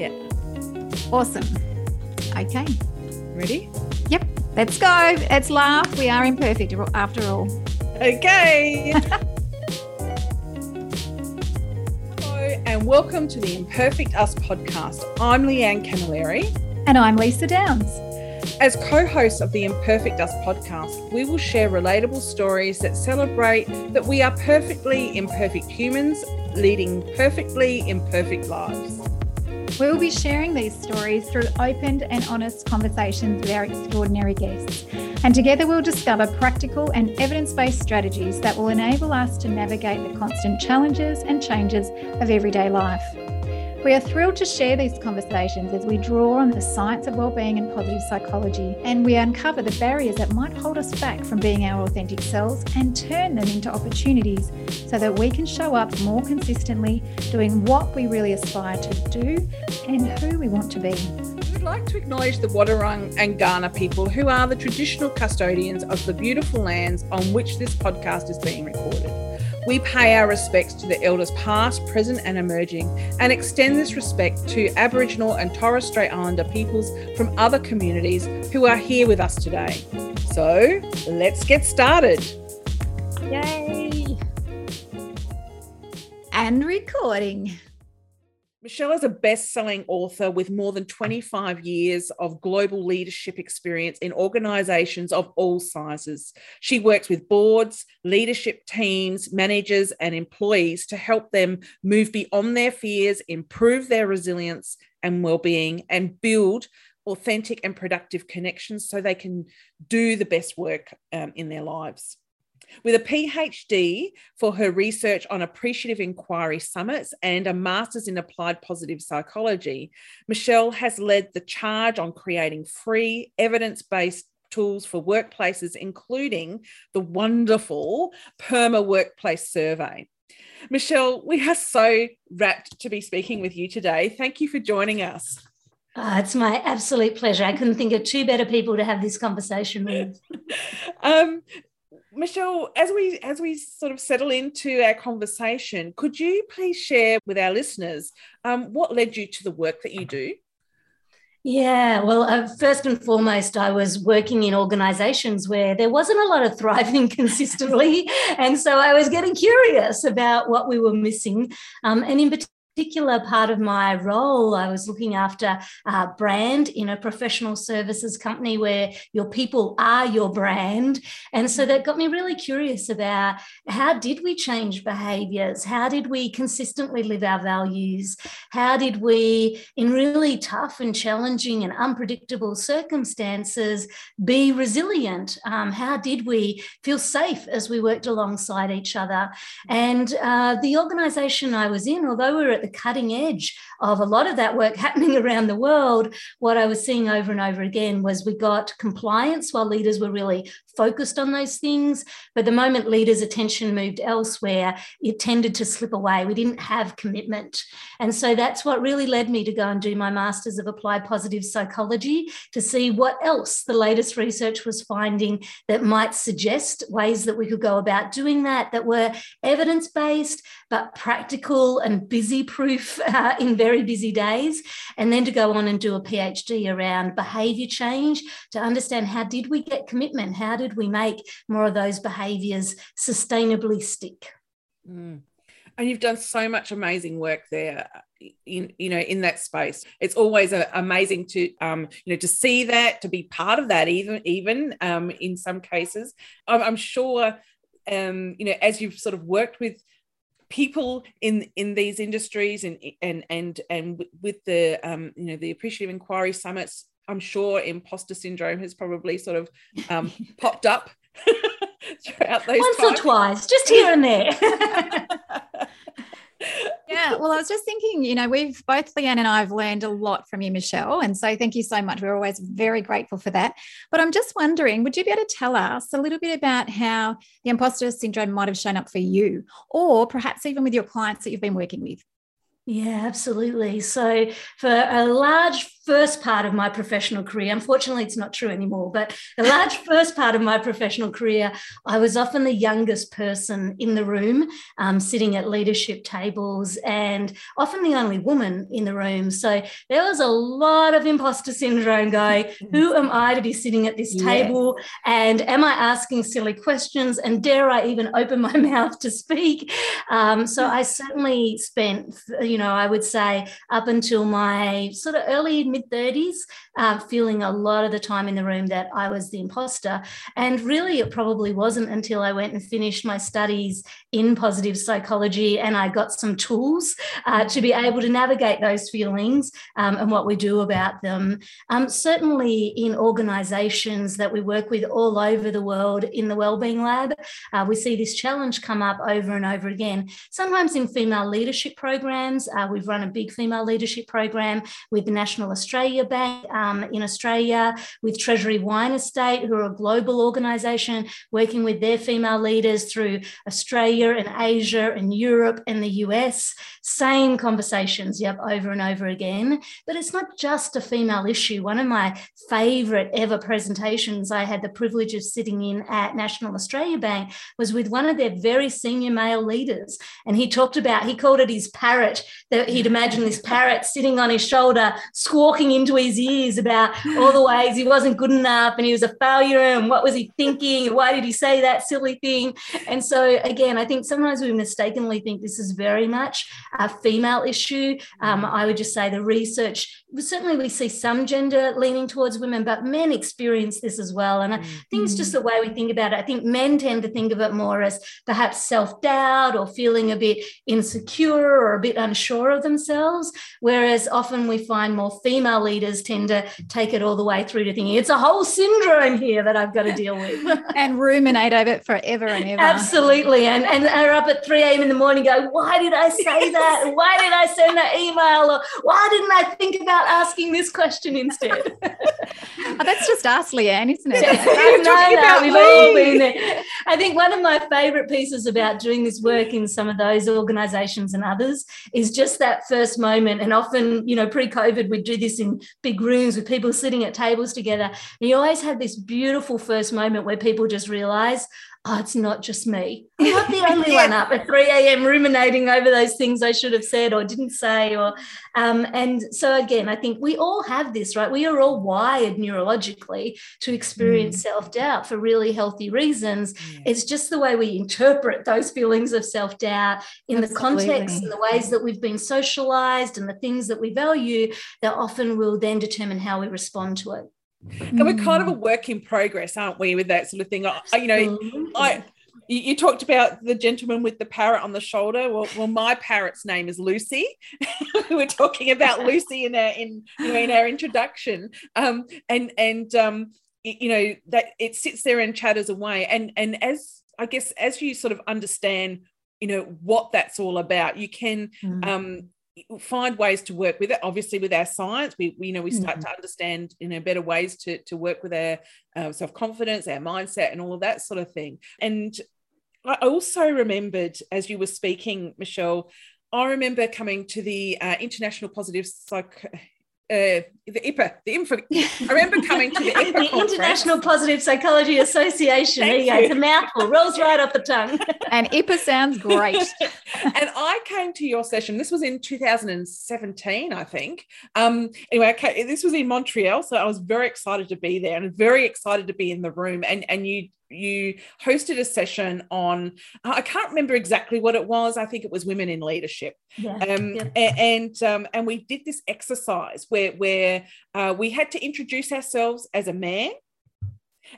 Yeah. Awesome. Okay. Ready? Yep. Let's go. Let's laugh. We are imperfect after all. Okay. Hello, and welcome to the Imperfect Us podcast. I'm Leanne Camilleri. And I'm Lisa Downs. As co hosts of the Imperfect Us podcast, we will share relatable stories that celebrate that we are perfectly imperfect humans leading perfectly imperfect lives. We will be sharing these stories through open and honest conversations with our extraordinary guests. And together we'll discover practical and evidence based strategies that will enable us to navigate the constant challenges and changes of everyday life. We are thrilled to share these conversations as we draw on the science of wellbeing and positive psychology, and we uncover the barriers that might hold us back from being our authentic selves and turn them into opportunities so that we can show up more consistently, doing what we really aspire to do and who we want to be. We'd like to acknowledge the Wadawurrung and Kaurna people who are the traditional custodians of the beautiful lands on which this podcast is being recorded. We pay our respects to the elders past, present, and emerging, and extend this respect to Aboriginal and Torres Strait Islander peoples from other communities who are here with us today. So let's get started. Yay! And recording. Michelle is a best selling author with more than 25 years of global leadership experience in organizations of all sizes. She works with boards, leadership teams, managers, and employees to help them move beyond their fears, improve their resilience and well being, and build authentic and productive connections so they can do the best work um, in their lives. With a PhD for her research on appreciative inquiry summits and a master's in applied positive psychology, Michelle has led the charge on creating free, evidence based tools for workplaces, including the wonderful PERMAH Workplace Survey. Michelle, we are so rapt to be speaking with you today. Thank you for joining us. Uh, it's my absolute pleasure. I couldn't think of two better people to have this conversation with. um, Michelle, as we as we sort of settle into our conversation, could you please share with our listeners um, what led you to the work that you do? Yeah, well, uh, first and foremost, I was working in organizations where there wasn't a lot of thriving consistently. and so I was getting curious about what we were missing. Um, and in particular, particular part of my role, I was looking after uh, brand in a professional services company where your people are your brand. And so that got me really curious about how did we change behaviors? How did we consistently live our values? How did we, in really tough and challenging and unpredictable circumstances, be resilient? Um, how did we feel safe as we worked alongside each other? And uh, the organization I was in, although we were at the cutting edge of a lot of that work happening around the world, what I was seeing over and over again was we got compliance while leaders were really focused on those things. But the moment leaders' attention moved elsewhere, it tended to slip away. We didn't have commitment. And so that's what really led me to go and do my Masters of Applied Positive Psychology to see what else the latest research was finding that might suggest ways that we could go about doing that, that were evidence based, but practical and busy proof uh, in very busy days. And then to go on and do a PhD around behavior change to understand how did we get commitment? How did we make more of those behaviors sustainably stick? Mm. And you've done so much amazing work there in you know in that space it's always a, amazing to um you know to see that to be part of that even even um in some cases i'm, I'm sure um you know as you've sort of worked with people in in these industries and and and and with the um you know the appreciative inquiry summits i'm sure imposter syndrome has probably sort of um popped up throughout those once times. or twice just here and there yeah, well, I was just thinking, you know, we've both Leanne and I have learned a lot from you, Michelle. And so thank you so much. We're always very grateful for that. But I'm just wondering, would you be able to tell us a little bit about how the imposter syndrome might have shown up for you, or perhaps even with your clients that you've been working with? Yeah, absolutely. So, for a large first part of my professional career, unfortunately, it's not true anymore, but the large first part of my professional career, I was often the youngest person in the room, um, sitting at leadership tables, and often the only woman in the room. So there was a lot of imposter syndrome going, who am I to be sitting at this table? Yes. And am I asking silly questions? And dare I even open my mouth to speak? Um, so I certainly spent, you know, I would say up until my sort of early mid 30s, uh, feeling a lot of the time in the room that I was the imposter. And really, it probably wasn't until I went and finished my studies in positive psychology and I got some tools uh, to be able to navigate those feelings um, and what we do about them. Um, certainly, in organizations that we work with all over the world in the Wellbeing Lab, uh, we see this challenge come up over and over again. Sometimes in female leadership programs, uh, we've run a big female leadership program with the National Australia Bank um, in Australia, with Treasury Wine Estate, who are a global organisation working with their female leaders through Australia and Asia and Europe and the US. Same conversations, you have over and over again. But it's not just a female issue. One of my favourite ever presentations I had the privilege of sitting in at National Australia Bank was with one of their very senior male leaders. And he talked about, he called it his parrot, that he'd imagine this parrot sitting on his shoulder, squawking into his ears about all the ways he wasn't good enough and he was a failure and what was he thinking why did he say that silly thing. And so, again, I think sometimes we mistakenly think this is very much a female issue. Um, I would just say the research, certainly we see some gender leaning towards women, but men experience this as well. And I think it's just the way we think about it. I think men tend to think of it more as perhaps self doubt or feeling a bit insecure or a bit unsure of themselves. Whereas often we find more female leaders tend to take it all the way through to thinking it's a whole syndrome here that I've got to deal with. and ruminate over it forever and ever. Absolutely. And, and are up at 3 a.m. in the morning go, why did I say that? Why did I send that email? Or why didn't I think about asking this question instead? oh, that's just us, Leanne, isn't it? no, we've all been there. I think one of my favorite pieces about doing this work in some of those organizations and others is just that first moment. And often, you know, pre COVID, we'd do this in big rooms with people sitting at tables together. And you always have this beautiful first moment where people just realize, oh, it's not just me. I'm not the only yeah. one up at 3 a.m. ruminating over those things I should have said or didn't say. Or um, and so again, I think we all have this, right? We are all wired neurologically to experience mm. self-doubt for really healthy reasons. Yeah. It's just the way we interpret those feelings of self-doubt in Absolutely. the context and the ways that we've been socialized and the things that we value that often will then determine how we respond to it. And we're kind of a mm. work in progress, aren't we, with that sort of thing? I, you know, I you, you, talked about the gentleman with the parrot on the shoulder. Well, well, my parrot's name is Lucy. we were talking about Lucy in our in you know, in our introduction. Um, and and um, you know that it sits there and chatters away. And and as I guess as you sort of understand, you know what that's all about, you can mm. um find ways to work with it obviously with our science we, we you know we start mm-hmm. to understand you know better ways to to work with our uh, self-confidence our mindset and all of that sort of thing and i also remembered as you were speaking michelle i remember coming to the uh, international positive psych uh, the IPA, the info. I remember coming to the IPA the International Positive Psychology Association. there you go. It's a mouthful, rolls right off the tongue. and IPA sounds great. and I came to your session. This was in 2017, I think. Um, anyway, came, this was in Montreal, so I was very excited to be there and very excited to be in the room. And and you you hosted a session on i can't remember exactly what it was i think it was women in leadership yeah, um, yeah. and um, and we did this exercise where where uh, we had to introduce ourselves as a man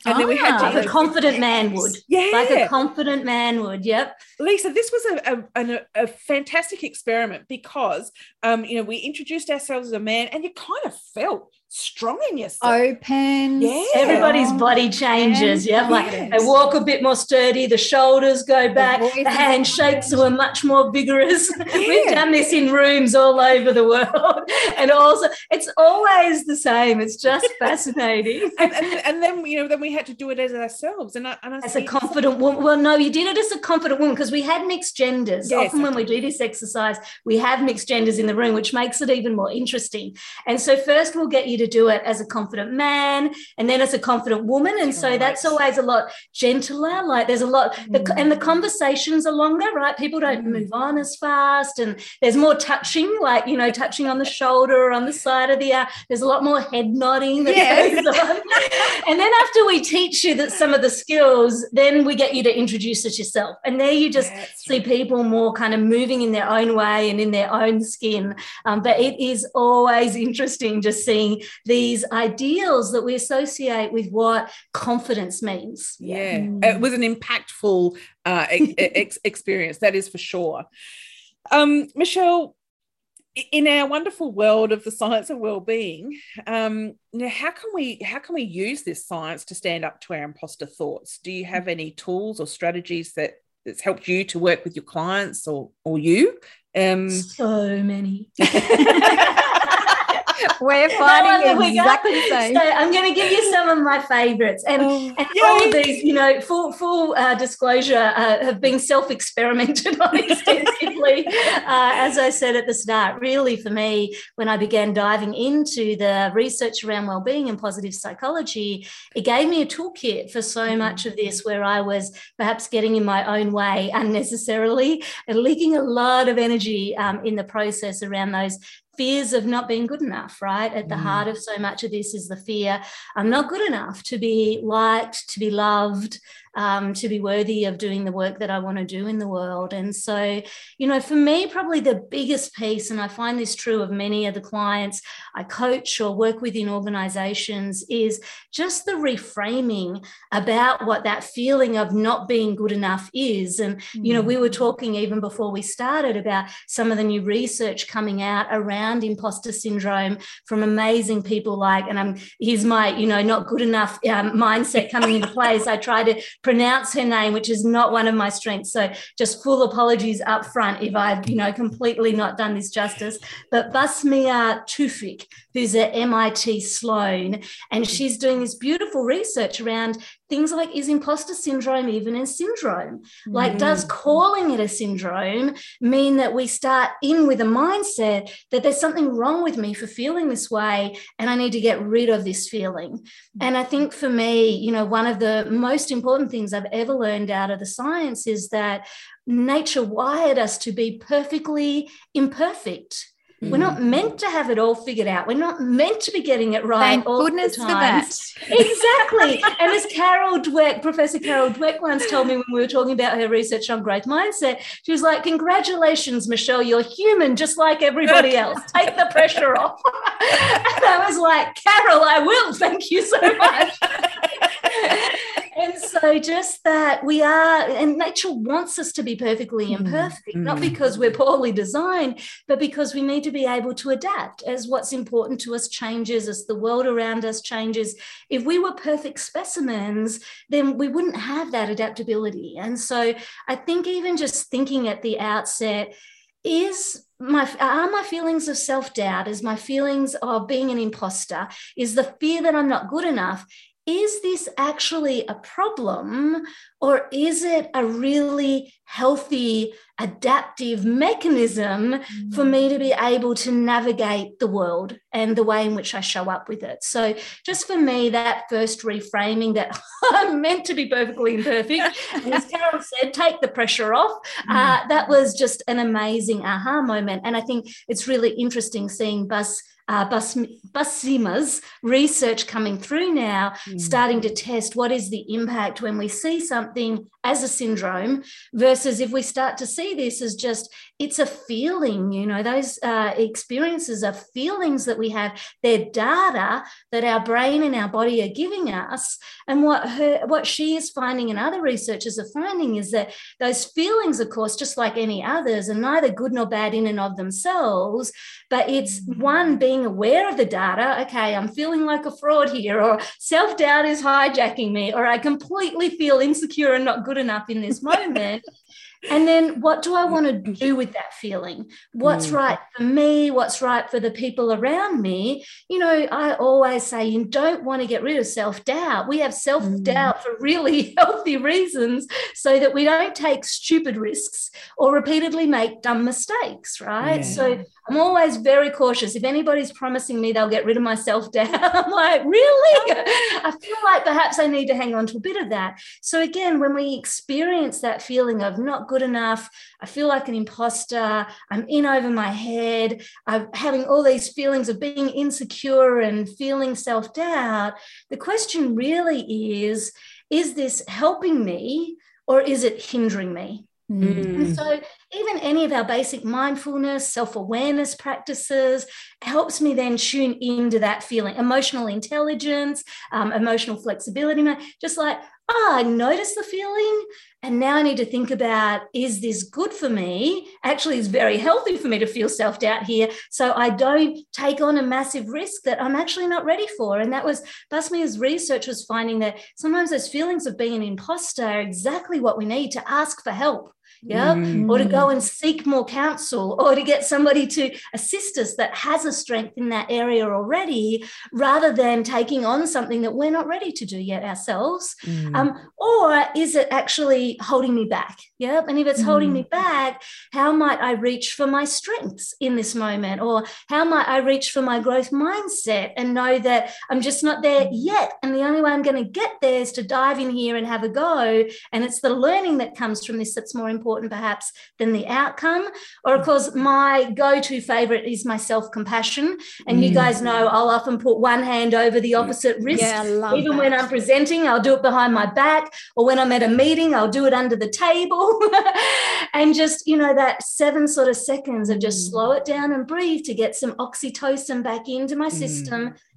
and ah, then we had to, like a confident man would. Yeah. Like a confident man would. Yep. Lisa, this was a, a, a, fantastic experiment because, um, you know, we introduced ourselves as a man and you kind of felt strong in yourself. Open. Yeah. Everybody's body changes. Yeah. Like they walk a bit more sturdy, the shoulders go back, the, the handshakes are much more vigorous. Yeah. We've done this in rooms all over the world. And also, it's always the same. It's just fascinating. and, and, and, then, you know, then we had to do it as ourselves. And, I, and I as a confident woman. Well, no, you did it as a confident woman because we had mixed genders. Yes, Often when we do this exercise, we have mixed genders in the room, which makes it even more interesting. And so, first, we'll get you to do it as a confident man and then as a confident woman. And so, that's always a lot gentler. Like, there's a lot, mm. and the conversations are longer, right? People don't mm. move on as fast, and there's more touching, like, you know, touching on the shoulder or on the side of the, uh, there's a lot more head nodding that yeah. goes on. and then, after we teach you that some of the skills, then we get you to introduce it yourself. And there you just see people more kind of moving in their own way and in their own skin. Um, but it is always interesting just seeing these ideals that we associate with what confidence means. Yeah, mm. it was an impactful uh, ex- experience, that is for sure. Um, Michelle, in our wonderful world of the science of well-being um, now how can we how can we use this science to stand up to our imposter thoughts do you have any tools or strategies that that's helped you to work with your clients or or you um so many We're finding no, exactly the same. So I'm going to give you some of my favorites, and, oh, and all of these, you know, full full uh, disclosure, uh, have been self-experimented on extensively. Uh, as I said at the start, really for me, when I began diving into the research around well-being and positive psychology, it gave me a toolkit for so mm-hmm. much of this, where I was perhaps getting in my own way unnecessarily and leaking a lot of energy um, in the process around those fears of not being good enough, right? At the mm. heart of so much of this is the fear I'm not good enough to be liked, to be loved, um, to be worthy of doing the work that I want to do in the world. And so, you know, for me, probably the biggest piece, and I find this true of many of the clients I coach or work with in organizations, is just the reframing about what that feeling of not being good enough is. And, mm-hmm. you know, we were mm. talking even before we started about some of the new research coming out around imposter syndrome from amazing people like, and I'm here's my, you know, not good enough um, mindset coming into place. I try to pronounce her name, which is not one of my strengths. So just full apologies up front if I've, you know, completely not done this justice. But Basima Tewfik, who's at MIT Sloan, and she's doing this beautiful research around things like is imposter syndrome even a syndrome? Like, mm. does calling it a syndrome mean that we start in with a mindset that there's something wrong with me for feeling this way and I need to get rid of this feeling? And I think for me, you know, one of the most important things I've ever learned out of the science is that nature wired us to be perfectly imperfect we're not mm. meant to have it all figured out. We're not meant to be getting it right Thank all goodness the time. For that. exactly. and as Carol Dweck, Professor Carol Dweck once told me when we were talking about her research on growth mindset, she was like, Congratulations, Michelle, you're human just like everybody else. Take the pressure off. and I was like, Carol, I will. Thank you so much and so just that we are and nature wants us to be perfectly mm, imperfect mm. not because we're poorly designed but because we need to be able to adapt as what's important to us changes as the world around us changes. If we were perfect specimens then we wouldn't have that adaptability. And so i think even just thinking at the outset is my are my feelings of self-doubt is my feelings of being an imposter is the fear that i'm not good enough is this actually a problem or is it a really healthy adaptive mechanism mm. for me to be able to navigate the world and the way in which I show up with it. So, just for me, that first reframing that I'm meant to be perfectly imperfect, as Carol said, take the pressure off, mm. uh, that was just an amazing aha moment. And I think it's really interesting seeing Bus uh, research coming through now, mm. starting to test what is the impact when we see something as a syndrome versus if we start to see this as just it's a feeling you know those uh, experiences are feelings that we have they're data that our brain and our body are giving us and what her what she is finding and other researchers are finding is that those feelings of course just like any others are neither good nor bad in and of themselves but it's mm-hmm. one being being aware of the data. Okay, I'm feeling like a fraud here, or self doubt is hijacking me, or I completely feel insecure and not good enough in this moment. And then what do I want to do with that feeling? What's mm. right for me? What's right for the people around me? You know, I always say you don't want to get rid of self doubt. We have self doubt mm. for really healthy reasons so that we don't take stupid risks or repeatedly make dumb mistakes, right? Yeah. So I'm always very cautious. If anybody's promising me they'll get rid of my self doubt, I'm like, really? I feel like perhaps I need to hang on to a bit of that. So, again, when we experience that feeling of not good enough, I feel like an imposter, I'm in over my head, I'm having all these feelings of being insecure and feeling self doubt, the question really is is this helping me or is it hindering me? Mm. And so, even any of our basic mindfulness, self awareness practices helps me then tune into that feeling emotional intelligence, um, emotional flexibility. Just like, oh, I notice the feeling. And now I need to think about is this good for me? Actually, it's very healthy for me to feel self doubt here. So I don't take on a massive risk that I'm actually not ready for. And that was Basima's research was finding that sometimes those feelings of being an imposter are exactly what we need to ask for help yeah mm. or to go and seek more counsel or to get somebody to assist us that has a strength in that area already rather than taking on something that we're not ready to do yet ourselves. Mm. um, or is it actually holding me back? Yeah and if it's mm. holding me back how might i reach for my strengths in this moment? Or how might i reach for my growth mindset and know that i'm just not there yet? And the only way i'm going to get there is to dive in here and have a go. And it's the learning that comes from this that's more important important perhaps than the outcome. Or, of course, my go to favorite is my self compassion. And mm. you guys know I'll often put one hand over the opposite wrist. Yeah, Even that. when I'm presenting, I'll do it behind my back. Or when I'm at a meeting, I'll do it under the table. and just, you know, that seven sort of seconds of just mm. slow it down and breathe to get some oxytocin back into my mm.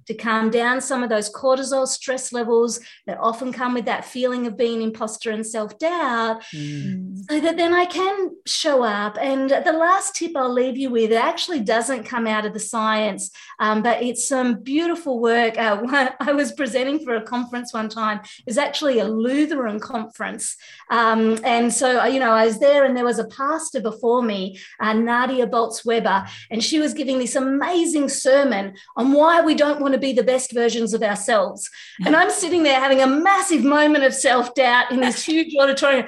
System to calm down some of those cortisol stress levels that often come with that feeling of being imposter and self doubt, mm. so that then I can show up. And the last tip I'll leave you with, it actually doesn't come out of the science, um, but it's some beautiful work. Uh, I was presenting for a conference one time, it was actually a Lutheran conference. Um, and so, you know, I was there and there was a pastor before me, uh, Nadia Bolz Weber, and she was giving this amazing sermon on why we don't want to be the best versions of ourselves. And I'm sitting there having a massive moment of self doubt in this huge auditorium.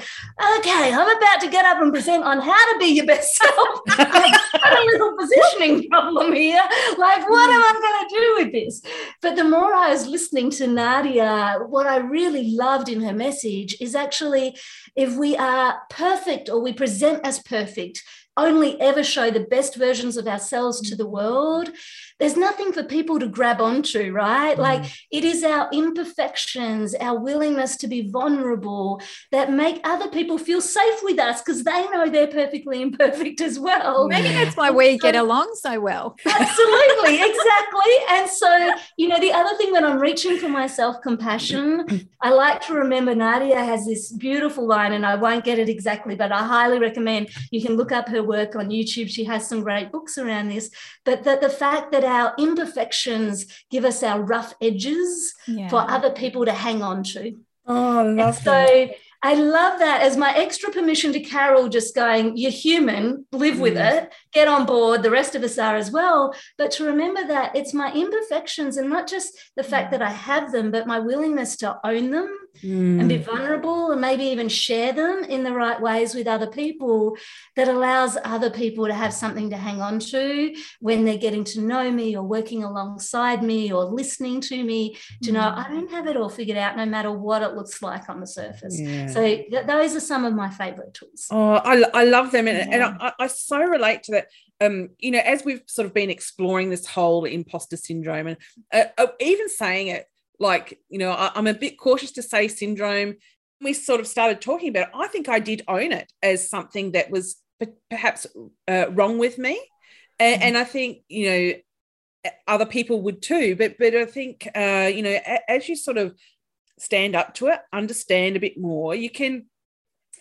Okay, I'm about to get up and present on how to be your best self. I've got a little positioning problem here. Like, what am I going to do with this? But the more I was listening to Nadia, what I really loved in her message is actually if we are perfect or we present as perfect, only ever show the best versions of ourselves to the world, there's nothing for people to grab onto, right? Mm. Like it is our imperfections, our willingness to be vulnerable that make other people feel safe with us because they know they're perfectly imperfect as well. Maybe that's why we so, get along so well. absolutely, exactly. And so, you know, the other thing that I'm reaching for my self compassion, I like to remember Nadia has this beautiful line, and I won't get it exactly, but I highly recommend you can look up her work on YouTube. She has some great books around this. But that the fact that our imperfections give us our rough edges yeah. for other people to hang on to. Oh, I love so that. I love that as my extra permission to Carol, just going, you're human, live mm. with it, get on board. The rest of us are as well. But to remember that it's my imperfections and not just the fact that I have them, but my willingness to own them mm. and be vulnerable and maybe even share them in the right ways with other people that allows other people to have something to hang on to when they're getting to know me or working alongside me or listening to me to know I mm. don't have it all figured out no matter what it looks like on the surface. Yeah. So th- those are some of my favorite tools. Oh, I, I love them. And, yeah. and I, I so relate to that um, you know, as we've sort of been exploring this whole imposter syndrome and uh, uh, even saying it, like, you know, I, am a bit cautious to say syndrome. We sort of started talking about it. I think I did own it as something that was perhaps uh, wrong with me. And, mm-hmm. and, I think, you know, other people would too. But, but I think, uh, you know, as you sort of stand up to it, understand a bit more, you can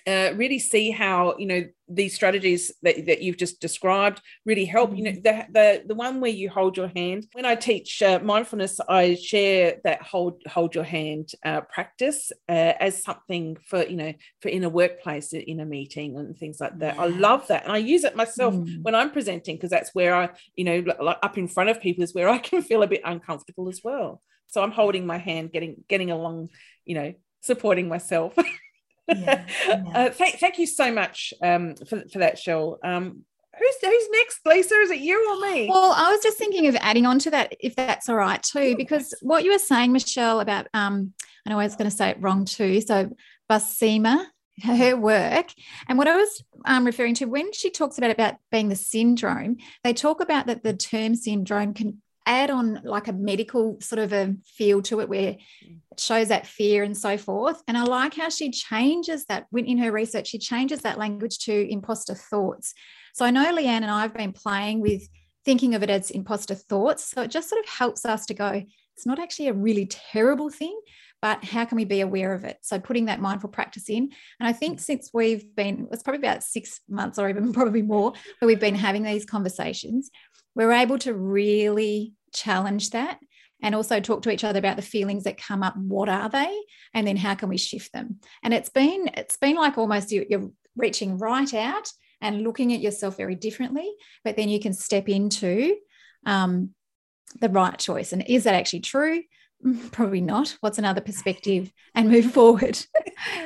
uh, really see how, you know, these strategies that, that you've just described really help you know Mm-hmm. the, the the one where you hold your hand when i teach uh, mindfulness i share that hold hold your hand uh, practice uh, as something for you know for in a workplace in a meeting and things like that i love that and i use it myself Mm. when i'm presenting because that's where i you know like up in front of people is where i can feel a bit uncomfortable as well so i'm holding my hand getting getting along you know supporting myself Yeah, yeah. uh, thank, thank you so much um, for, for that, Shell. Um, who's who's next, Lisa? Is it you or me? Well, I was just thinking of adding on to that, if that's all right too, because what you were saying, Michelle, about um, I know I was going to say it wrong too. So Basima, her work, and what I was um, referring to when she talks about about being the syndrome, they talk about that the term syndrome can add on like a medical sort of a feel to it where mm. it shows that fear and so forth. And I like how she changes that when in her research, she changes that language to imposter thoughts. So I know Leanne and I have been playing with thinking of it as imposter thoughts. So it just sort of helps us to go, it's not actually a really terrible thing, but how can we be aware of it? So putting that mindful practice in. And I think mm. since we've been, it's probably about six months or even probably more, where we've been having these conversations, we're able to really challenge that and also talk to each other about the feelings that come up. What are they? And then how can we shift them? And it's been it's been like almost you, you're reaching right out and looking at yourself very differently but then you can step into um, the right choice. And is that actually true probably not. What's another perspective and move forward?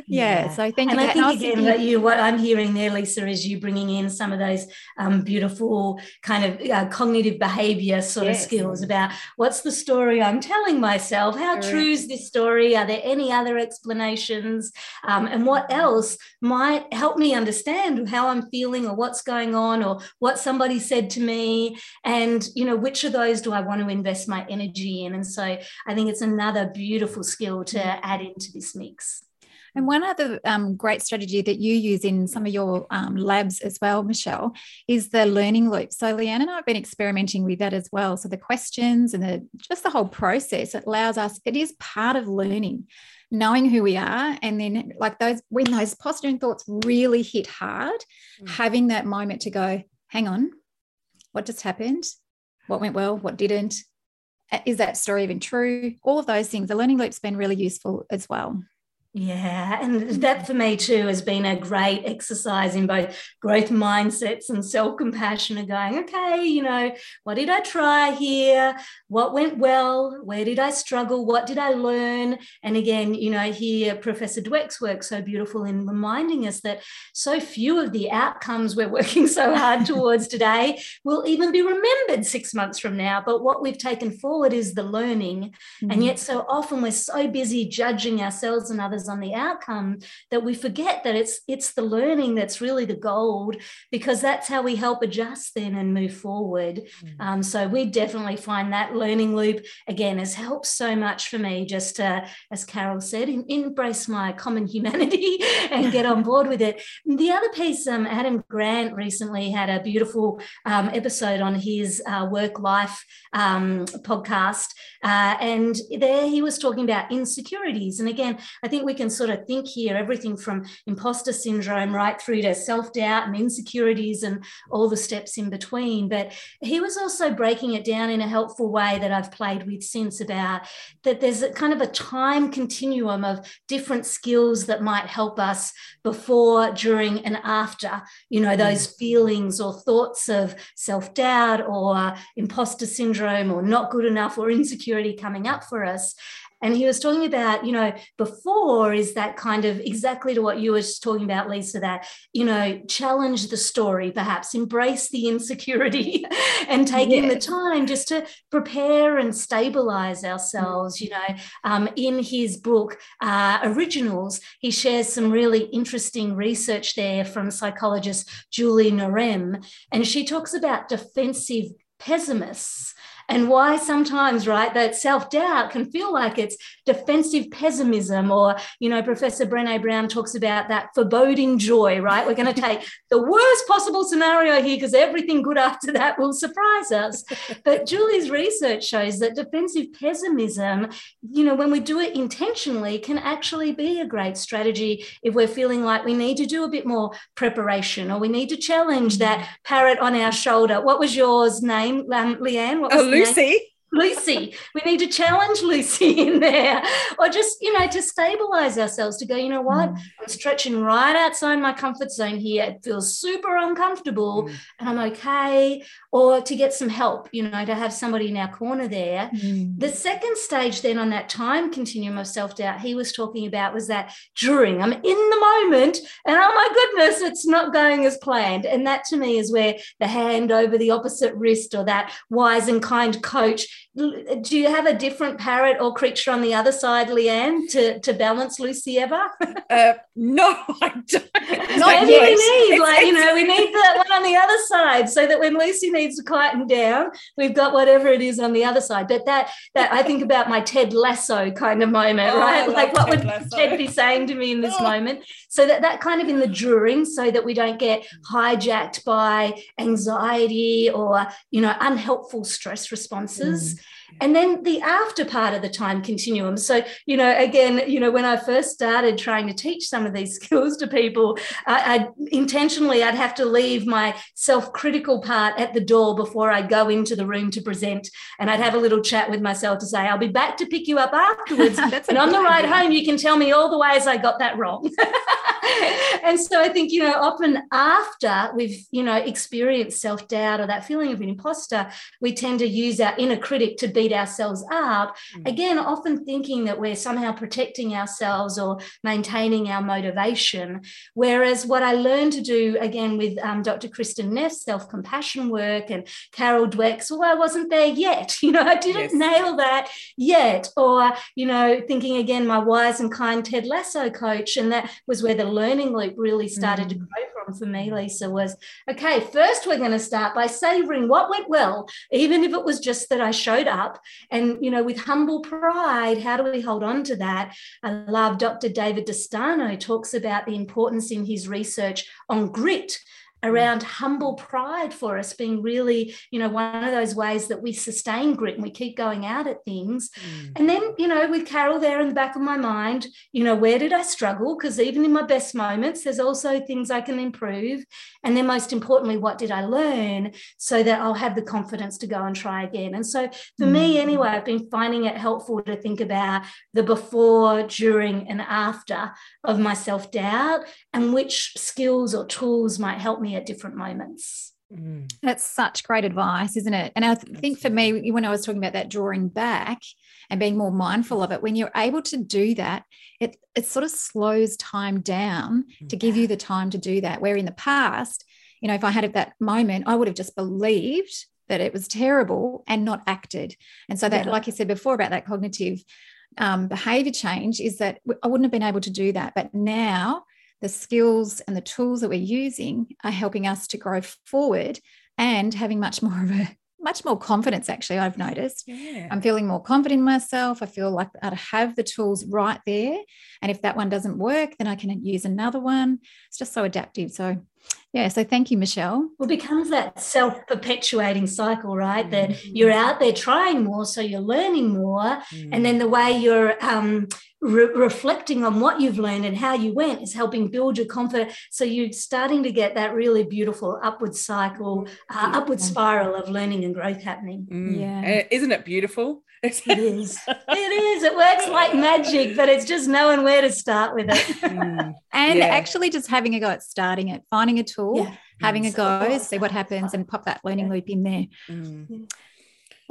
Yeah, Yeah. so thank and I think again that you, what I'm hearing there, Lisa, is you bringing in some of those um, beautiful kind of uh, cognitive behavior sort Yes. of skills about what's the story I'm telling myself, how Correct. true is this story, are there any other explanations, um, and what else might help me understand how I'm feeling or what's going on or what somebody said to me, and you know which of those do I want to invest my energy in, and so I think it's another beautiful skill to add into this mix. And one other um, great strategy that you use in some of your um, labs as well, Michelle, is the learning loop. So Leanne and I have been experimenting with that as well. So the questions and the just the whole process it allows us. It is part of learning, knowing who we are, and then like those when those posturing thoughts really hit hard, Mm. having that moment to go, hang on, what just happened? What went well? What didn't? Is that story even true? All of those things. The learning loop's been really useful as well. Yeah, and that for me too has been a great exercise in both growth mindsets and self compassion of going, okay, you know, what did I try here? What went well? Where did I struggle? What did I learn? And again, you know, here Professor Dweck's work so beautiful in reminding us that so few of the outcomes we're working so hard towards today will even be remembered six months from now. But what we've taken forward is the learning Mm. and yet, so often we're so busy judging ourselves and others on the outcome that we forget that it's it's the learning that's really the gold, because that's how we help adjust then and move forward. Um, so we definitely find that learning loop again has helped so much for me. Just to, as Carol said, in, embrace my common humanity and get on board with it. The other piece, um, Adam Grant recently had a beautiful um, episode on his uh, work life um, podcast. Uh, and there he was talking about insecurities. And again, I think we can sort of think here everything from imposter syndrome right through to self doubt and insecurities and all the steps in between. But he was also breaking it down in a helpful way that I've played with since about that there's a kind of a time continuum of different skills that might help us before, during, and after, you know, mm. those feelings or thoughts of self doubt or imposter syndrome or not good enough or insecurity coming up for us. And he was talking about, you know, before is that kind of exactly to what you were just talking about, Lisa, that, you know, challenge the story, perhaps embrace the insecurity and taking the time just to prepare and stabilize ourselves. You know, um, in his book, uh, Originals, he shares some really interesting research there from psychologist Julie Norem. And she talks about defensive pessimists and why sometimes, right, that self doubt can feel like it's defensive pessimism, or, you know, Professor Brene Brown talks about that foreboding joy, right? We're going to take the worst possible scenario here because everything good after that will surprise us. But Julie's research shows that defensive pessimism, you know, when we do it intentionally, can actually be a great strategy if we're feeling like we need to do a bit more preparation or we need to challenge that mm. parrot on our shoulder. What was yours name, um, Leanne? What was oh, Lucy. Lucy. We need to challenge Lucy in there, or just, you know, to stabilize ourselves to go, you know what? Mm. I'm stretching right outside my comfort zone here. It feels super uncomfortable mm. and I'm okay. Or to get some help, you know, to have somebody in our corner there. Mm. The second stage, then, on that time continuum of self doubt, he was talking about was that during I'm in the moment and oh my goodness, it's not going as planned. And that to me is where the hand over the opposite wrist or that wise and kind coach do you have a different parrot or creature on the other side, Leanne, to, to balance Lucy ever? uh, no, I don't. Not Maybe we need, like, you know, we need that one on the other side so that when Lucy needs to quieten down, we've got whatever it is on the other side. But that, that I think about my Ted Lasso kind of moment, oh, right? Like, what Ted would Lasso. Ted be saying to me in this oh. moment? So that that kind of in the during, so that we don't get hijacked by anxiety or, you know, unhelpful stress responses. Mm and then the after part of the time continuum. So you know again you know when i first started trying to teach some of these skills to people I, I intentionally i'd have to leave my self-critical part at the door before i go into the room to present. And i'd have a little chat with myself to say i'll be back to pick you up afterwards. And on the ride home you can tell me all the ways i got that wrong and so i think you know often after we've you know experienced self-doubt or that feeling of an imposter we tend to use our inner critic to beat ourselves up mm. again often thinking that we're somehow protecting ourselves or maintaining our motivation whereas what i learned to do again with um, dr kristin neff's self-compassion work and carol dweck's well i wasn't there yet you know i didn't yes. nail that yet or you know thinking again my wise and kind ted lasso coach and that was where the learning loop really started mm. to grow from for me, Lisa, was okay, first we're going to start by savoring what went well, even if it was just that I showed up. And, you know, with humble pride, how do we hold on to that? I love Dr. David DeSteno talks about the importance in his research on grit around humble pride for us being really you know one of those ways that we sustain grit and we keep going out at things. Mm. and then you know with carol there in the back of my mind you know where did i struggle? Because even in my best moments there's also things i can improve. And then most importantly what did i learn so that i'll have the confidence to go and try again? And so for mm. me anyway i've been finding it helpful to think about the before during and after of my self-doubt and which skills or tools might help me at different moments. Mm. That's such great advice, isn't it? And I think for me, when I was talking about that drawing back and being more mindful of it, when you're able to do that, it, it sort of slows time down to give you the time to do that. Where in the past, you know, if I had that moment, I would have just believed that it was terrible and not acted. And so that, yeah. like you said before about that cognitive um, behavior change, is that I wouldn't have been able to do that. But now the skills and the tools that we're using are helping us to grow forward and having much more of a much more confidence actually i've noticed. Yeah. i'm feeling more confident in myself. I feel like i have the tools right there. And if that one doesn't work then i can use another one. It's just so adaptive. So yeah so thank you michelle well becomes that self-perpetuating cycle right mm. that you're out there trying more so you're learning more mm. and then the way you're um, re- reflecting on what you've learned and how you went is helping build your confidence. So you're starting to get that really beautiful upward cycle, uh, upward spiral of learning and growth happening. Mm. Yeah. Isn't it beautiful? It is. It is. It works like magic, but it's just knowing where to start with it. Mm. and yeah. actually just having a go at starting it, finding a tool, yeah. having a go, see what happens, and pop that learning loop in there. Mm.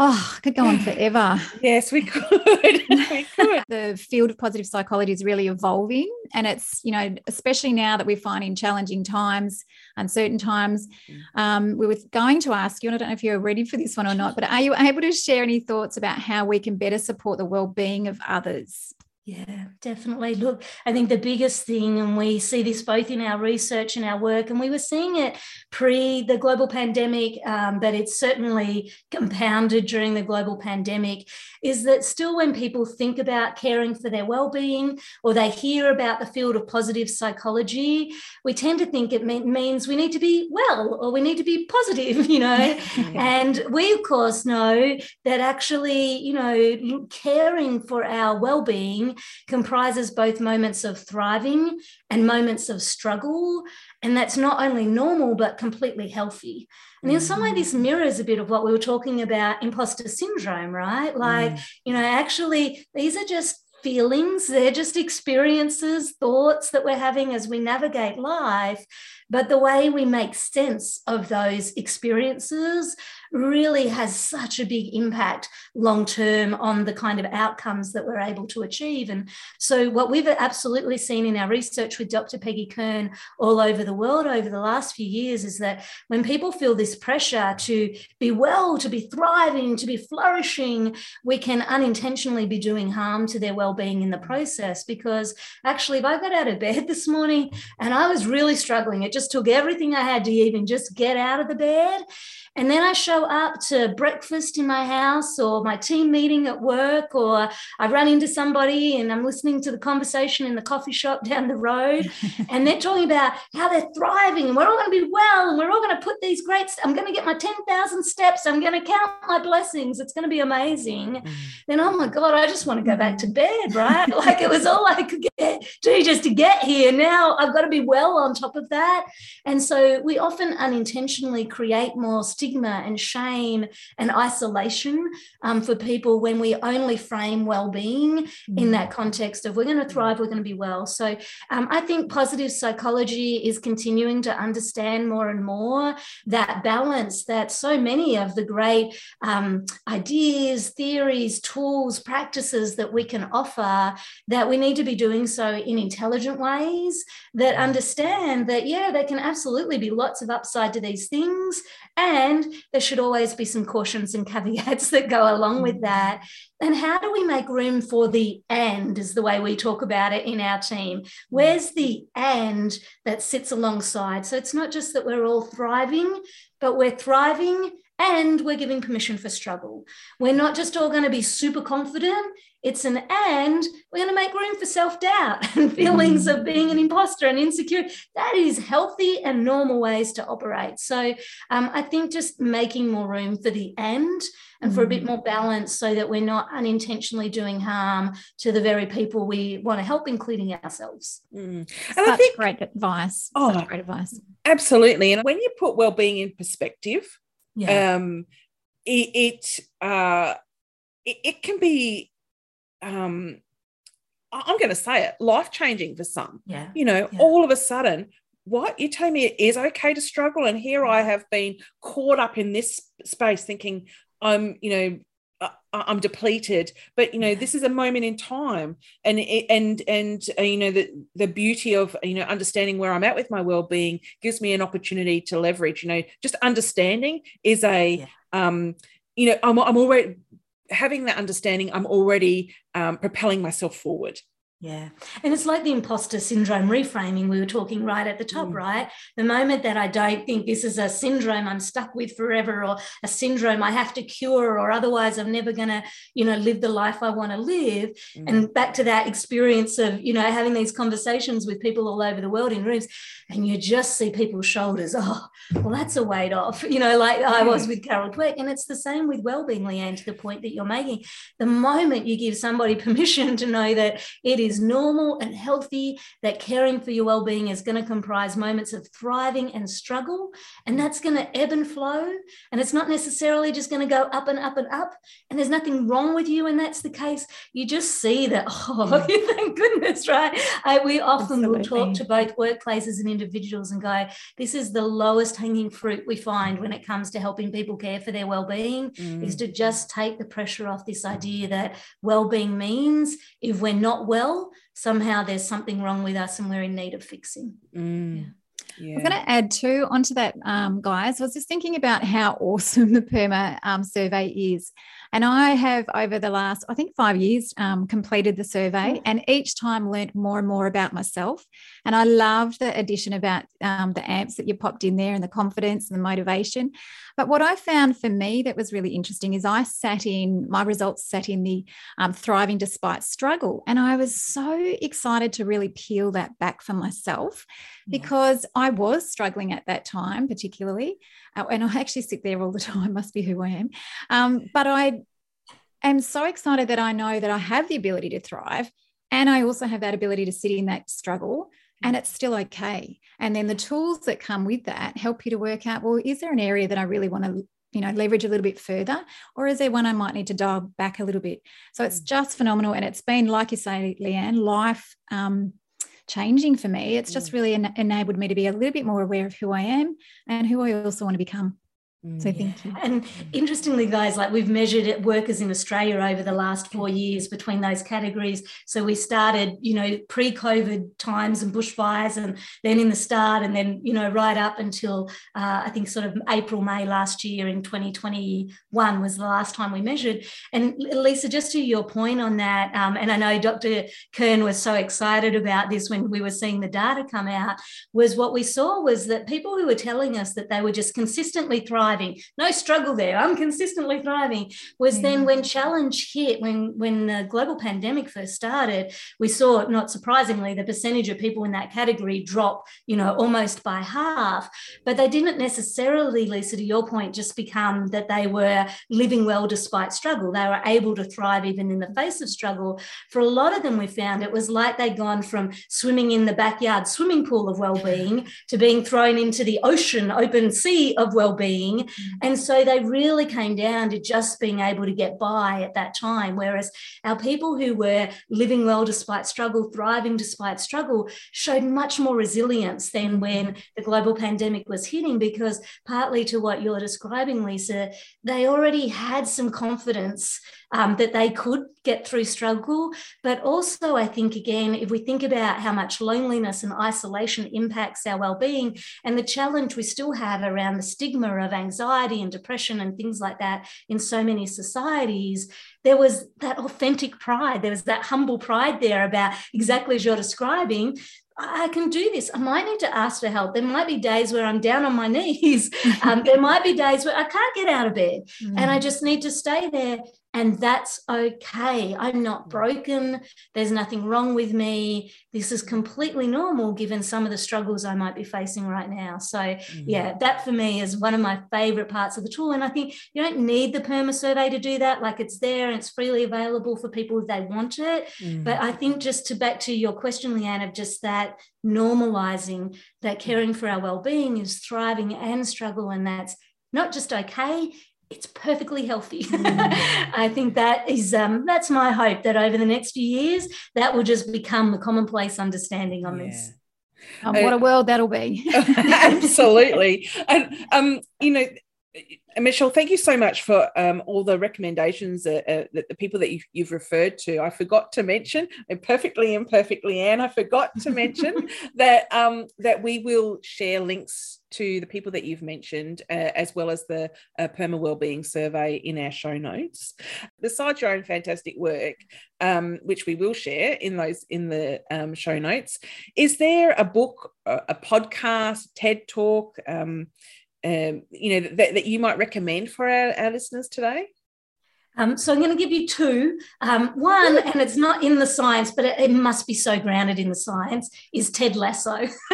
Oh, I could go on forever. yes, we could. we could. the field of positive psychology is really evolving. And it's, you know, especially now that we're finding challenging times, uncertain times. Um, we were going to ask you, and I don't know if you're ready for this one or not, but are you able to share any thoughts about how we can better support the well being of others? Yeah, definitely. Look, I think the biggest thing, and we see this both in our research and our work, and we were seeing it pre the global pandemic, um, but it's certainly compounded during the global pandemic, is that still when people think about caring for their well-being or they hear about the field of positive psychology, we tend to think it means we need to be well or we need to be positive, you know. and we, of course, know that actually, you know, caring for our well-being comprises both moments of thriving and moments of struggle. And that's not only normal, but completely healthy. And in some way, this mm. mirrors a bit of what we were talking about imposter syndrome, right? Like, mm. you know, actually, these are just feelings, they're just experiences, thoughts that we're having as we navigate life. But the way we make sense of those experiences really has such a big impact long term on the kind of outcomes that we're able to achieve. And so, what we've absolutely seen in our research with Dr. Peggy Kern all over the world over the last few years is that when people feel this pressure to be well, to be thriving, to be flourishing, we can unintentionally be doing harm to their well being in the process. Because actually, if I got out of bed this morning and I was really struggling, it just took everything I had to even just get out of the bed. And then I show up to breakfast in my house or my team meeting at work, or I run into somebody and I'm listening to the conversation in the coffee shop down the road. and they're talking about how they're thriving and we're all going to be well and we're all going to put these great, I'm going to get my 10,000 steps. I'm going to count my blessings. It's going to be amazing. Mm. Then, oh my God, I just want to go back to bed, right? like it was all I could get, do just to get here. Now I've got to be well on top of that. And so we often unintentionally create more stigma and shame and isolation um, for people when we only frame well-being mm. in that context of we're going to thrive we're going to be well so um, i think positive psychology is continuing to understand more and more that balance that so many of the great um, ideas theories tools practices that we can offer that we need to be doing so in intelligent ways that mm. understand that yeah there can absolutely be lots of upside to these things and there should always be some cautions and caveats that go along with mm. that. And how do we make room for the and, is the way we talk about it in our team? Where's the and that sits alongside? So it's not just that we're all thriving, but we're thriving and we're giving permission for struggle. We're not just all going to be super confident. It's an and we're going to make room for self doubt and feelings of being an imposter and insecure. That is healthy and normal ways to operate. So um, I think just making more room for the and and for a bit mm. more balance so that we're not unintentionally doing harm to the very people we want to help, including ourselves. Mm. And Such I think, great advice. Oh, Such great advice. Absolutely. And when you put well-being in perspective, yeah. um, it, it, uh, it, it can be um, I'm going to say it, life changing for some. Yeah. You know, yeah. all of a sudden, what you tell me it is okay to struggle, and here I have been caught up in this space, thinking I'm, you know, I'm depleted, but you know this is a moment in time, and and and uh, you know the the beauty of you know understanding where I'm at with my well being gives me an opportunity to leverage. You know, just understanding is a yeah. um, you know I'm I'm already having that understanding, I'm already um, propelling myself forward. Yeah. And it's like the imposter syndrome reframing we were talking right at the top, mm. right? The moment that I don't think this is a syndrome I'm stuck with forever or a syndrome I have to cure or otherwise I'm never going to, you know, live the life I want to live. Mm. And back to that experience of, you know, having these conversations with people all over the world in rooms and you just see people's shoulders. Oh, well, that's a weight off, you know, like I was with Carol Dweck. And it's the same with well-being, Leanne, to the point that you're making. The moment you give somebody permission to know that it is is normal and healthy, that caring for your well being is going to comprise moments of thriving and struggle. And that's going to ebb and flow. And it's not necessarily just going to go up and up and up. And there's nothing wrong with you. And that's the case. You just see that, oh, thank goodness, right? I, we often Absolutely. will talk to both workplaces and individuals and go, this is the lowest hanging fruit we find when it comes to helping people care for their well being, mm. is to just take the pressure off this idea that well being means if we're not well, somehow there's something wrong with us and we're in need of fixing. Mm. Yeah. Yeah. I'm going to add too onto that, um, guys. I was just thinking about how awesome the PERMA um, survey is. And I have, over the last, I think, five years, um, completed the survey mm. and each time learnt more and more about myself. And I loved the addition about um, the amps that you popped in there and the confidence and the motivation. But what I found for me that was really interesting is I sat in, my results sat in the um, thriving despite struggle. And I was so excited to really peel that back for myself yeah. because I was struggling at that time, particularly. Uh, and I actually sit there all the time, must be who I am. Um, but I am so excited that I know that I have the ability to thrive. And I also have that ability to sit in that struggle and it's still okay. And then the tools that come with that help you to work out well, is there an area that I really want to you know leverage a little bit further or is there one i might need to dial back a little bit so it's mm. just phenomenal and it's been like you say leanne life um, changing for me it's just mm. really en- enabled me to be a little bit more aware of who i am and who i also want to become so mm. thank you. And interestingly, guys, like we've measured workers in Australia over the last four years between those categories. So we started, you know, pre-COVID times and bushfires, and then in the start, and then you know, right up until uh, I think sort of April, May last year in 2021 was the last time we measured. And Lisa, just to your point on that, um, and I know Dr. Kern was so excited about this when we were seeing the data come out, was what we saw was that people who were telling us that they were just consistently thriving thriving. No struggle there. I'm consistently thriving. Was mm. then when challenge hit, when when the global pandemic first started, we saw, not surprisingly, the percentage of people in that category drop, you know, almost by half. But they didn't necessarily, Lisa, to your point, just become that they were living well despite struggle. They were able to thrive even in the face of struggle. For a lot of them, we found it was like they'd gone from swimming in the backyard swimming pool of well-being to being thrown into the ocean, open sea of well-being And so they really came down to just being able to get by at that time. Whereas our people who were living well despite struggle, thriving despite struggle, showed much more resilience than when the global pandemic was hitting, because partly to what you're describing, Lisa, they already had some confidence um, that they could get through struggle. But also, I think, again, if we think about how much loneliness and isolation impacts our well-being and the challenge we still have around the stigma of anxiety and depression and things like that in so many societies, there was that authentic pride. There was that humble pride there about exactly as you're describing I can do this. I might need to ask for help. There might be days where I'm down on my knees. Um, there might be days where I can't get out of bed mm. and I mm. just need to stay there and that's okay. I'm not broken. There's nothing wrong with me. This is completely normal given some of the struggles I might be facing right now. So, mm-hmm. yeah, that for me is one of my favorite parts of the tool. And I think you don't need the PERMA survey to do that. Like it's there and it's freely available for people if they want it. Mm-hmm. But I think just to back to your question, Leanne, of just that normalizing that caring for our well being is thriving and struggle. And that's not just okay, it's perfectly healthy. Mm. I think that is um, that's my hope that over the next few years that will just become the commonplace understanding on yeah. this. Um, what a world that'll be. absolutely. And um, you know, Michelle, thank you so much for um, all the recommendations uh, uh, that the people that you've, you've, referred to. I forgot to mention, and perfectly imperfectly, Anne, I forgot to mention that um, that we will share links to the people that you've mentioned, uh, as well as the uh, Perma Wellbeing Survey in our show notes. Besides your own fantastic work, um, which we will share in those in the um, show notes, is there a book, a, a podcast, TED Talk? Um, um, you know that, that you might recommend for our, our listeners today? Um, so I'm going to give you two. Um, one, and it's not in the science, but it, it, must be so grounded in the science, is Ted Lasso.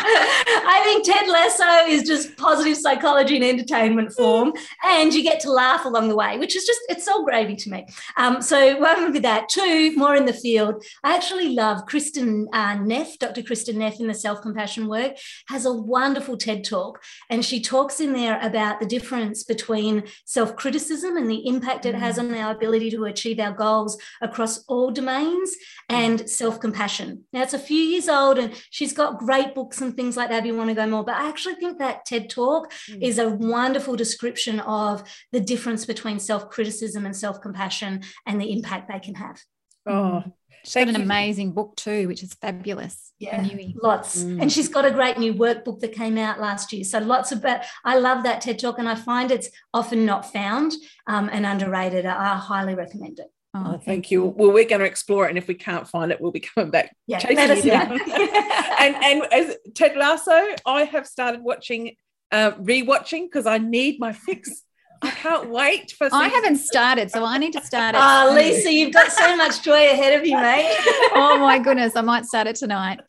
I think Ted Lasso is just positive psychology and entertainment form, and you get to laugh along the way, which is just, it's all gravy to me. Um, so one with that. Two, more in the field. I actually love Kristin uh, Neff, Dr. Kristin Neff in the self-compassion work, has a wonderful TED talk, and she talks in there about the difference between self-criticism and the impact it has mm. on our ability to achieve our goals across all domains and self compassion. Now, it's a few years old and she's got great books and things like that if you want to go more. But I actually think that TED Talk mm. is a wonderful description of the difference between self criticism and self compassion and the impact they can have. Oh, She's got an amazing book too, which is fabulous. Yeah, lots. Mm. And she's got a great new workbook that came out last year. So lots of, but I love that TED Talk and I find it's often not found um, and underrated. I highly recommend it. Oh, oh thank, thank you. you. Well, we're going to explore it, and if we can't find it, we'll be coming back. Yeah, let us know. and and as Ted Lasso, I have started watching, uh, rewatching because I need my fix I can't wait for. I haven't started, so I need to start it. Oh, Lisa, you've got so much joy ahead of you, mate. oh my goodness, I might start it tonight.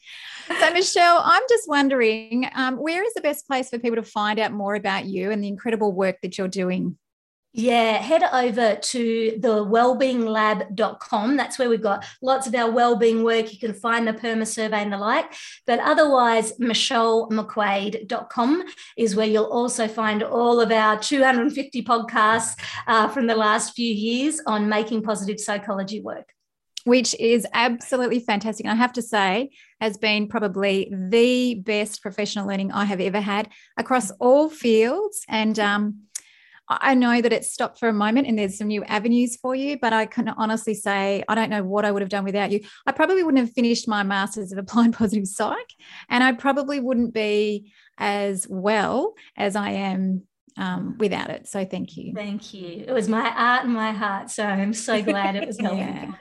So, Michelle, I'm just wondering, um, where is the best place for people to find out more about you and the incredible work that you're doing? Yeah, head over to the wellbeinglab.com. That's where we've got lots of our wellbeing work. You can find the PERMA survey and the like. But otherwise, michellemcquaid.com is where you'll also find all of our 250 podcasts uh, from the last few years on making positive psychology work. Which is absolutely fantastic. And I have to say, has been probably the best professional learning I have ever had across all fields. And um, I know that it's stopped for a moment and there's some new avenues for you, but I can honestly say I don't know what I would have done without you. I probably wouldn't have finished my Masters of Applied Positive Psych, and I probably wouldn't be as well as I am um, without it. So thank you. Thank you. It was my art and my heart. So I'm so glad it was helping. yeah.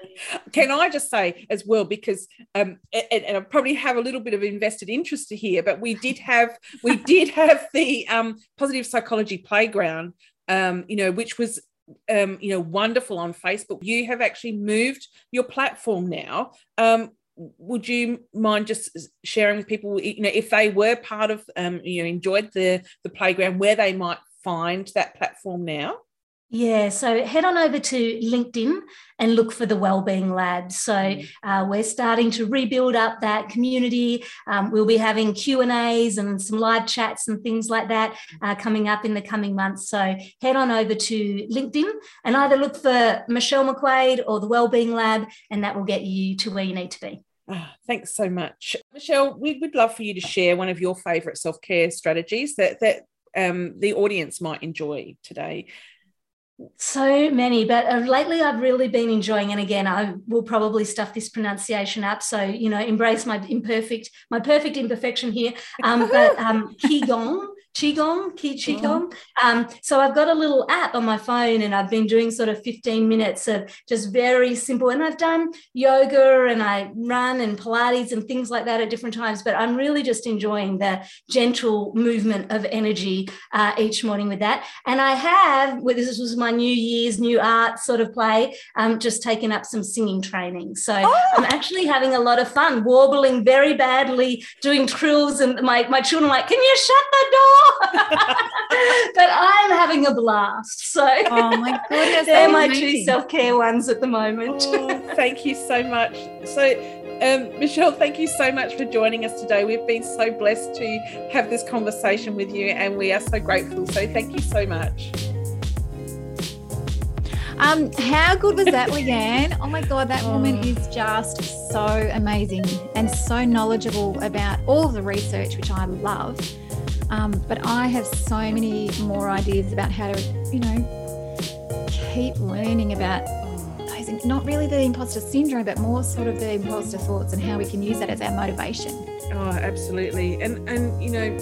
Can I just say as well, because um, and, and, I probably have a little bit of invested interest here, but we did have we did have the um, positive psychology playground um, you know, which was um, you know wonderful on Facebook. You have actually moved your platform now. Um, would you mind just sharing with people, you know, if they were part of, um, you know, enjoyed the the playground, where they might find that platform now? Yeah, so head on over to LinkedIn and look for the Wellbeing Lab. So mm. uh, we're starting to rebuild up that community. Um, we'll be having Q and A's and some live chats and things like that uh, coming up in the coming months. So head on over to LinkedIn and either look for Michelle McQuaid or the Wellbeing Lab, and that will get you to where you need to be. Oh, thanks so much, Michelle. We would love for you to share one of your favourite self care strategies that that um, the audience might enjoy today. So many, but uh, lately I've really been enjoying, and again, I will probably stuff this pronunciation up. So you know, embrace my imperfect, my perfect imperfection here. Um, but um, qigong Qigong, Qi Qigong. Um, so I've got a little app on my phone and I've been doing sort of 15 minutes of just very simple. And I've done yoga and I run and Pilates and things like that at different times, but I'm really just enjoying the gentle movement of energy uh, each morning with that. And I have, well, this was my New Year's new art sort of play, um, just taken up some singing training. So oh. I'm actually having a lot of fun, warbling very badly, doing trills. And my, my children are like, can you shut the door? but I'm having a blast. So, oh my goodness, they're my amazing. two self care ones at the moment. Oh, thank you so much. So, um, Michelle, thank you so much for joining us today. We've been so blessed to have this conversation with you, and we are so grateful. So, thank you so much. Um, how good was that, Leanne? Oh my God, that woman oh. is just so amazing and so knowledgeable about all of the research, which I love. Um, but I have so many more ideas about how to, you know, keep learning about those, not really the imposter syndrome, but more sort of the imposter thoughts and how we can use that as our motivation. Oh, absolutely. And, and you know,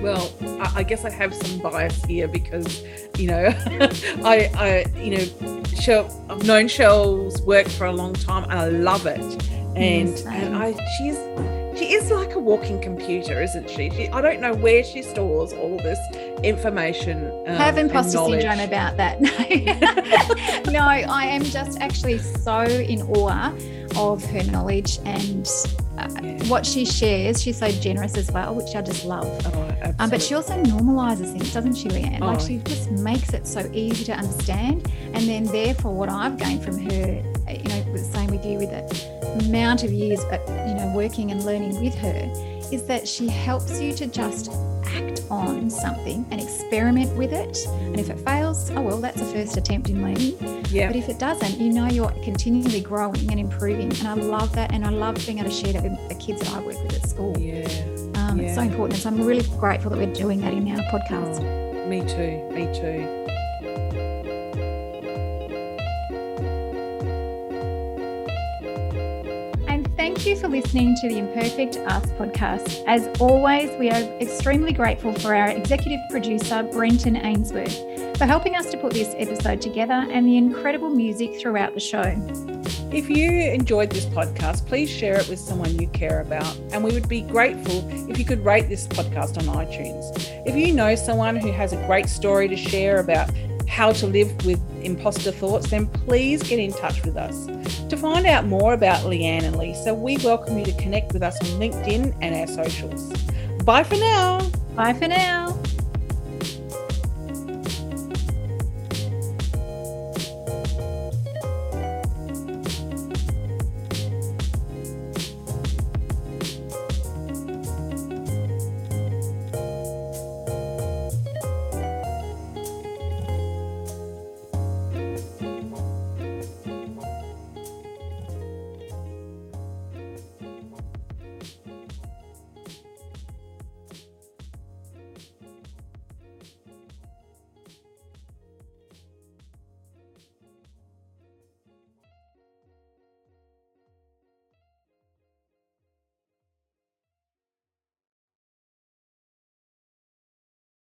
well, I, I guess I have some bias here because, you know, I, I, you know, Shell, I've known Shell's work for a long time and I love it. And, yes, and I, she's, she is like a walking computer, isn't she? she I don't know where she stores all this information. Um, Have imposter syndrome about that. No. no, I am just actually so in awe of her knowledge and uh, yeah. what she shares. She's so generous as well, which I just love. Oh, um, but she also normalizes things, doesn't she, Leanne? Oh. Like she just makes it so easy to understand. And then, therefore, what I've gained from her, you know, the same with you with it amount of years, uh, you know, working and learning with her, is that she helps you to just act on something and experiment with it. And if it fails, oh well, that's a first attempt in learning. Yeah. But if it doesn't, you know you're continually growing and improving. And I love that. And I love being able to share that with the kids that I work with at school. Yeah. Um, yeah. It's so important. So I'm really grateful that we're doing that in our podcast. Me too. Me too. Thank you for listening to the Imperfect Us podcast. As always, we are extremely grateful for our executive producer, Brenton Ainsworth, for helping us to put this episode together and the incredible music throughout the show. If you enjoyed this podcast, please share it with someone you care about. And we would be grateful if you could rate this podcast on iTunes. If you know someone who has a great story to share about how to live with imposter thoughts, then please get in touch with us. To find out more about Leanne and Lisa, we welcome you to connect with us on LinkedIn and our socials. Bye for now. Bye for now.